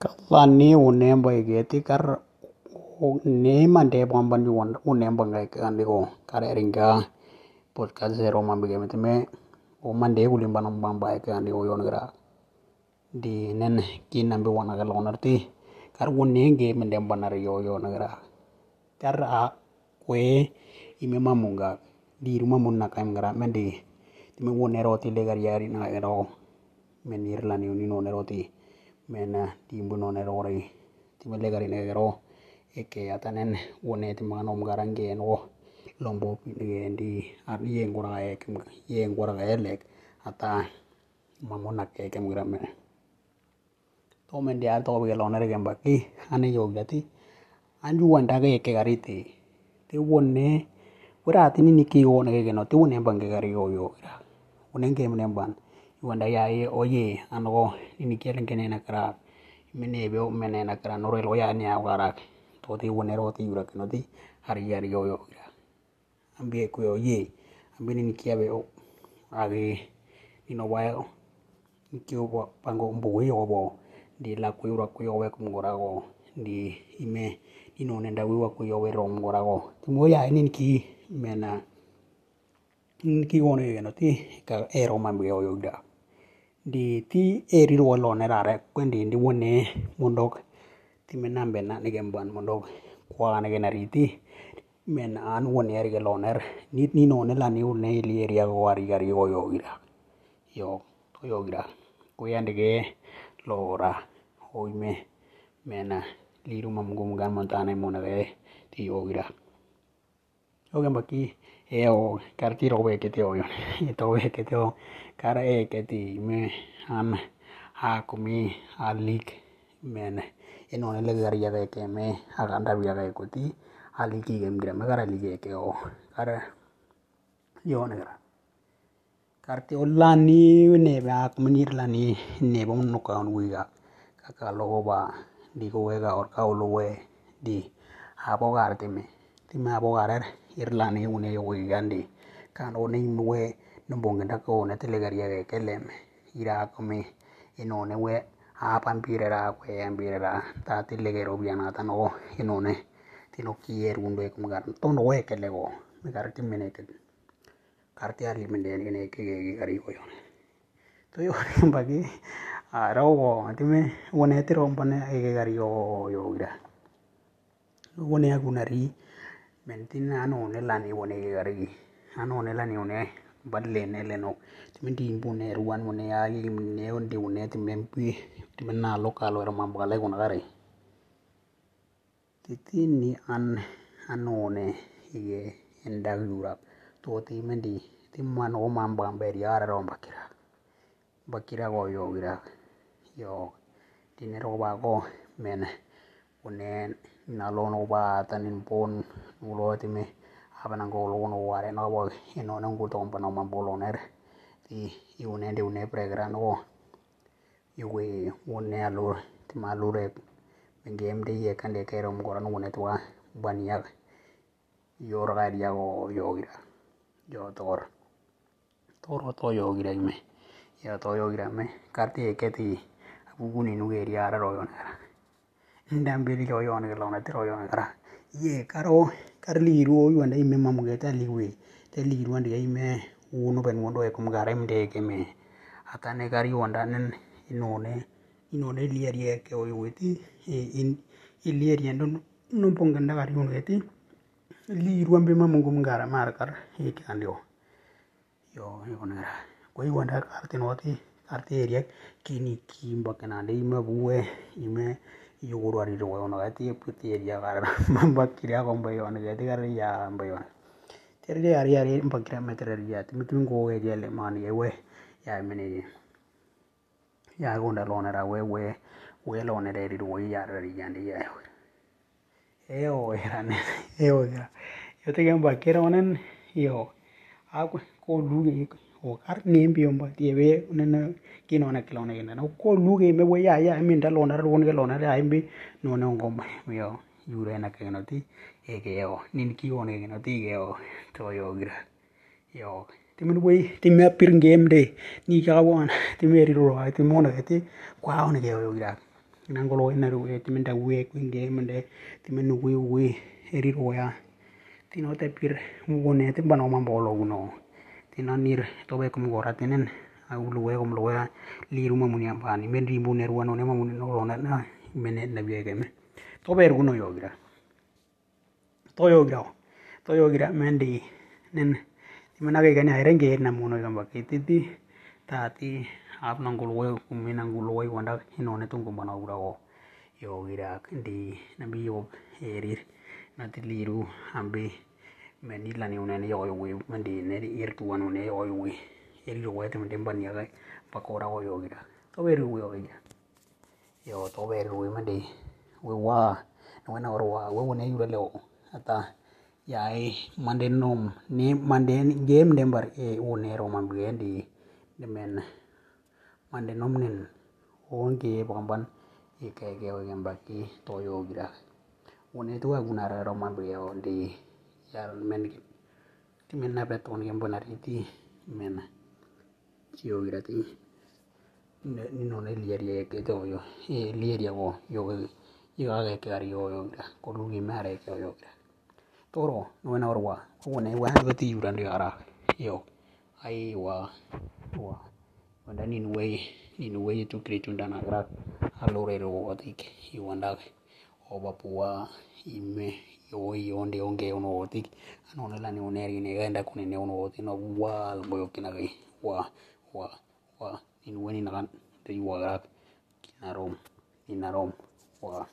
Kalani unembo igeti kar ne mande bomban ju unembo ngai kandi ko kar eringa podcast zero mambe game me o mande ulimba nam bamba kandi o yon gra. Di nen kin nambe wana ga lonar ti kar wonne ge mende banar yo yo nagra kar a kwe ime mamunga di rumah munna kaim gra mendi time wonne roti le gar yari na ero men irlani uni no roti mena timbu no ne rori time le gari ne ro eke atanen wone ti manom garange no lombo di ar ye ngora e kem ye ngora ga elek ata mamona ke kem gra me. To men dia to be lo ne gem baki ane yo gati anju wanda ga eke gari ti te wonne wara tini niki yo ne ge no te wonne bange gari yo yo gra wonne ge wanda ya ye oye ano ini kelen kene na kra mene be mene na kra no relo ya ni awara to ti wone ro ti yura kino ti hari yari yo yo gra ambi ku yo ye ambi ni kia be o age ni no wa ni kio bo pango mbu yo bo di la ku yura ku yo we kum gora go di ime ni no nenda wi wa ku yo we rom gora go. Ti mo ya ni ki mena ni ki wone ge no ti ka e ro Dii ti eri ruwoloone taata kwendi niwonee mondok. Timi nam bena niken mondok. Kwagana ke nariti men aan niwonea rika looner ni nooni la niwulunee eli eriago ari kari koyokirak iyong koyokirak kuya dike loora oime mena liru ma mugun mugan montaanai monakee ti yokirak. Yook embaki eu karti rowe ke te oyon e towe ke te o, kar e ke ti me an ha, kumi, alik, men. इन्होंने ले घर या के में अगांडा भी गए को थी आली की गेम गिरा मैं करा लीजिए के ओ कर यो ने करा करते ओ लानी ने आक मनीर लानी ने बम नो का उनगा काका लोगोबा दी को वेगा और का लोवे दी आपो करते में timaabo karar irlani une yogo igandi kan one imuwe nubongenda kone telegaria gekelem irakome inone we apan pirera kweyan pirera ta tilegero bianata no inone tino kierundo ekumgar tono we kelego megarti meneke karti ari mendene ne kege gari koyo to yo bagi arawo atime wone tiro mpane ege gari yo yo ira wone agunari ಮೆಣಸಿನ ಹಣ್ಣೆಲ್ಲ ನೀವು ಯಾರಿಗೆ ಹಣ್ಣೆಲ್ಲ ನೀವು ಬದಲೆ ನೆಲೆನು ತಿಮ್ಮೆ ಡಿಂಬುನೆ ರುವಾನ್ ಮುನೆ ಆಗಿ ಮುನೆ ಒಂದು ಉನೆ ತಿಮ್ಮೆ ಎಂಪಿ ತಿಮ್ಮೆ ನಾಲ್ಕು ಕಾಲು ವರ ಮಂಬಗಲೆ ಗುಣಗಾರಿ ತಿತಿ ನಿ ಅನ್ ಅನ್ನೋನೆ ಹೀಗೆ ಎಂದಾಗ ಯೂರಪ್ ತೋತಿ ಮಂದಿ ತಿಮ್ಮನ ಓ ಮಾಂಬಾಂಬೇರಿ ಯಾರೋ ಬಕಿರ ಬಕಿರಾಗ ಹೋಗಿರಾಗ ಯೋ ತಿನ್ನೆರೋಬಾಗೋ ಮೆನ್ ಉನೇನ್ to ti mendi ti man o mam bam be ri ara rom bakira bakira go yo gira yo ti ne ro ba go men one na lo no ba tanin pon ulo ti me apa nang ko lo no ware no ino nang ko tom pa no mam bolo ner ti iune de une pregra no iwe une alur ti malure ngem de ye kan de kero mo ran une twa bania yor ga dia go yo gira yo tor toro to yo gira me ya to yo gira me karti e keti abuguni nu ge ria ndambeli ke wa yona ke laona tiro yona kara ye karo kar liru o yuanda ime mamuge ta liwe te liru ande ime uno ben wondo e kumgara imde ke me atane kar yuanda nen inone inone liarie ke o yuweti in iliarie ndo no ponganda kar yuneti liru ambe mamungu mgara mar kar ike andio yo yona kara ko yuanda kar tinoti karte eriak kini kimba kanade ime buwe ime yugurwari ri wayona ga ti puti ya dia gara mamba kiria ko mba yona ga ti gara ya mba yona tere dia ari ari mba kiria ma tere dia ti mitu ngo ga dia le man ye we ya mene ya go nda lona ra we we we lona re ri we ya ri ya ndi ya eo era ne eo ya yo te ga mba kiria onen yo a ko lu wakar nem pion ba tie be nen kino na kilo na ina ko luge me we ya ya min da lona ro ne lona ya, imbi no ne ngom ba yo, yure na ke no ti e ke yo nin ki one ke no ti, ke yo, to yo gra yo, ti min we ti me pir ngem de ni ka won ti me ri ro ti mo na e ti kwa one ke yo gra nan golo ina ru ti min da we ku ngem de ti min we we e ri ro ya ti no te pir mo ne ti ba no ma bo lo no tino nir to be kum gora tinen au luwe kum luwe li ruma muni ambani men rimbu ne ruano ne mamuni no lona na na biye geme to be runo yogira to yogira to yogira mendi nen timena ke gani airenge na muno gamba kititi tati ap nangulwe kumi nangulwe wanda inone tunggu mana ura o. Yogira di nabi yo erir nanti liru ambi meni lani yo yo wi mendi ne ir tuan yo yo wi eri ro wete mende ban ya pakora o yo gira to beru wi o gira yo to beru wi mendi wi wa na ro wa wi une yura le ata yai mande nom ni mande game dembar e une ro mambi endi demen mande nom nen onge pamban ike ke o gambaki to yo gira une tu agunara ro mambi o Yàlla mel ni timinnaɓe tokni ken bonari ti mena tio grati ninone liaria ke toyo e liaria go yo yo aga ke ari yo yo gra kolu gi mare ke yo gra toro no na orwa ko na wa do ti yuran ri ara yo ai wa wa wanda ni we nin we tu kritu ndana gra alore ro otik. I wanda oba puwa ime yo onde onge ono oti anone la ni oneri ne ganda kuni ne ono oti no wa boyo kina gai wa wa wa. In weni nagan te yuwa gra kina rom kina rom. Wa